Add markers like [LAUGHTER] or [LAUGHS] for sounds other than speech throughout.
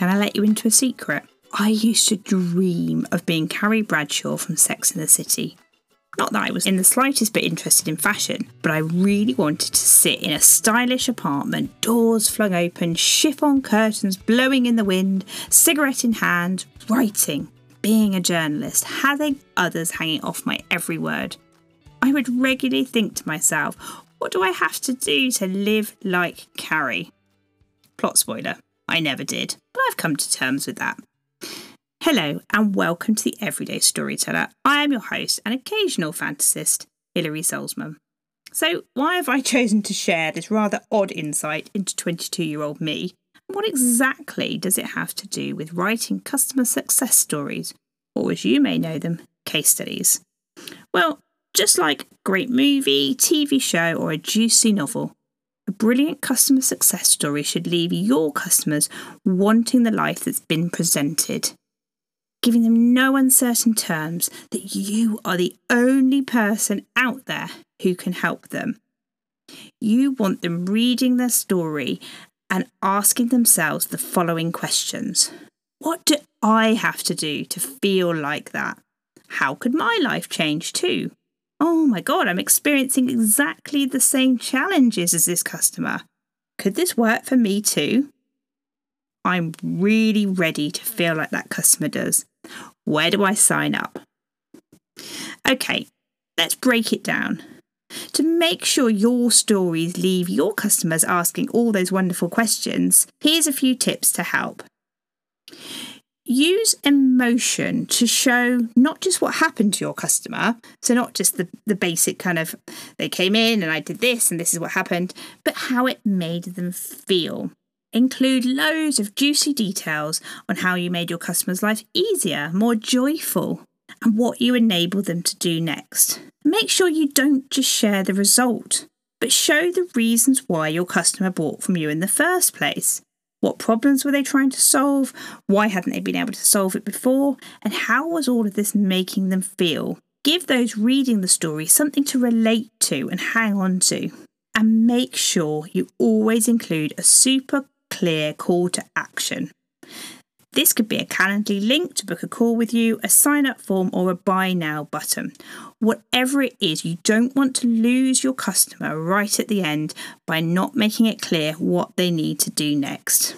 Can I let you into a secret? I used to dream of being Carrie Bradshaw from Sex and the City. Not that I was in the slightest bit interested in fashion, but I really wanted to sit in a stylish apartment, doors flung open, chiffon curtains blowing in the wind, cigarette in hand, writing, being a journalist, having others hanging off my every word. I would regularly think to myself, what do I have to do to live like Carrie? Plot spoiler, I never did, but I've come to terms with that. Hello, and welcome to the Everyday Storyteller. I am your host and occasional fantasist, Hilary Salzman. So, why have I [LAUGHS] chosen to share this rather odd insight into 22 year old me? What exactly does it have to do with writing customer success stories, or as you may know them, case studies? Well, just like great movie, TV show, or a juicy novel, a brilliant customer success story should leave your customers wanting the life that's been presented giving them no uncertain terms that you are the only person out there who can help them. You want them reading their story and asking themselves the following questions What do I have to do to feel like that? How could my life change too? Oh my God, I'm experiencing exactly the same challenges as this customer. Could this work for me too? I'm really ready to feel like that customer does. Where do I sign up? Okay, let's break it down. To make sure your stories leave your customers asking all those wonderful questions, here's a few tips to help. Use emotion to show not just what happened to your customer, so not just the, the basic kind of they came in and I did this and this is what happened, but how it made them feel. Include loads of juicy details on how you made your customer's life easier, more joyful, and what you enable them to do next. Make sure you don't just share the result, but show the reasons why your customer bought from you in the first place. What problems were they trying to solve? Why hadn't they been able to solve it before? And how was all of this making them feel? Give those reading the story something to relate to and hang on to. And make sure you always include a super clear call to action. This could be a Calendly link to book a call with you, a sign up form, or a buy now button. Whatever it is, you don't want to lose your customer right at the end by not making it clear what they need to do next.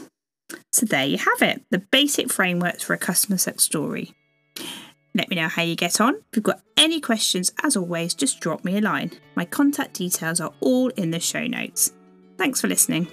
So, there you have it the basic frameworks for a customer success story. Let me know how you get on. If you've got any questions, as always, just drop me a line. My contact details are all in the show notes. Thanks for listening.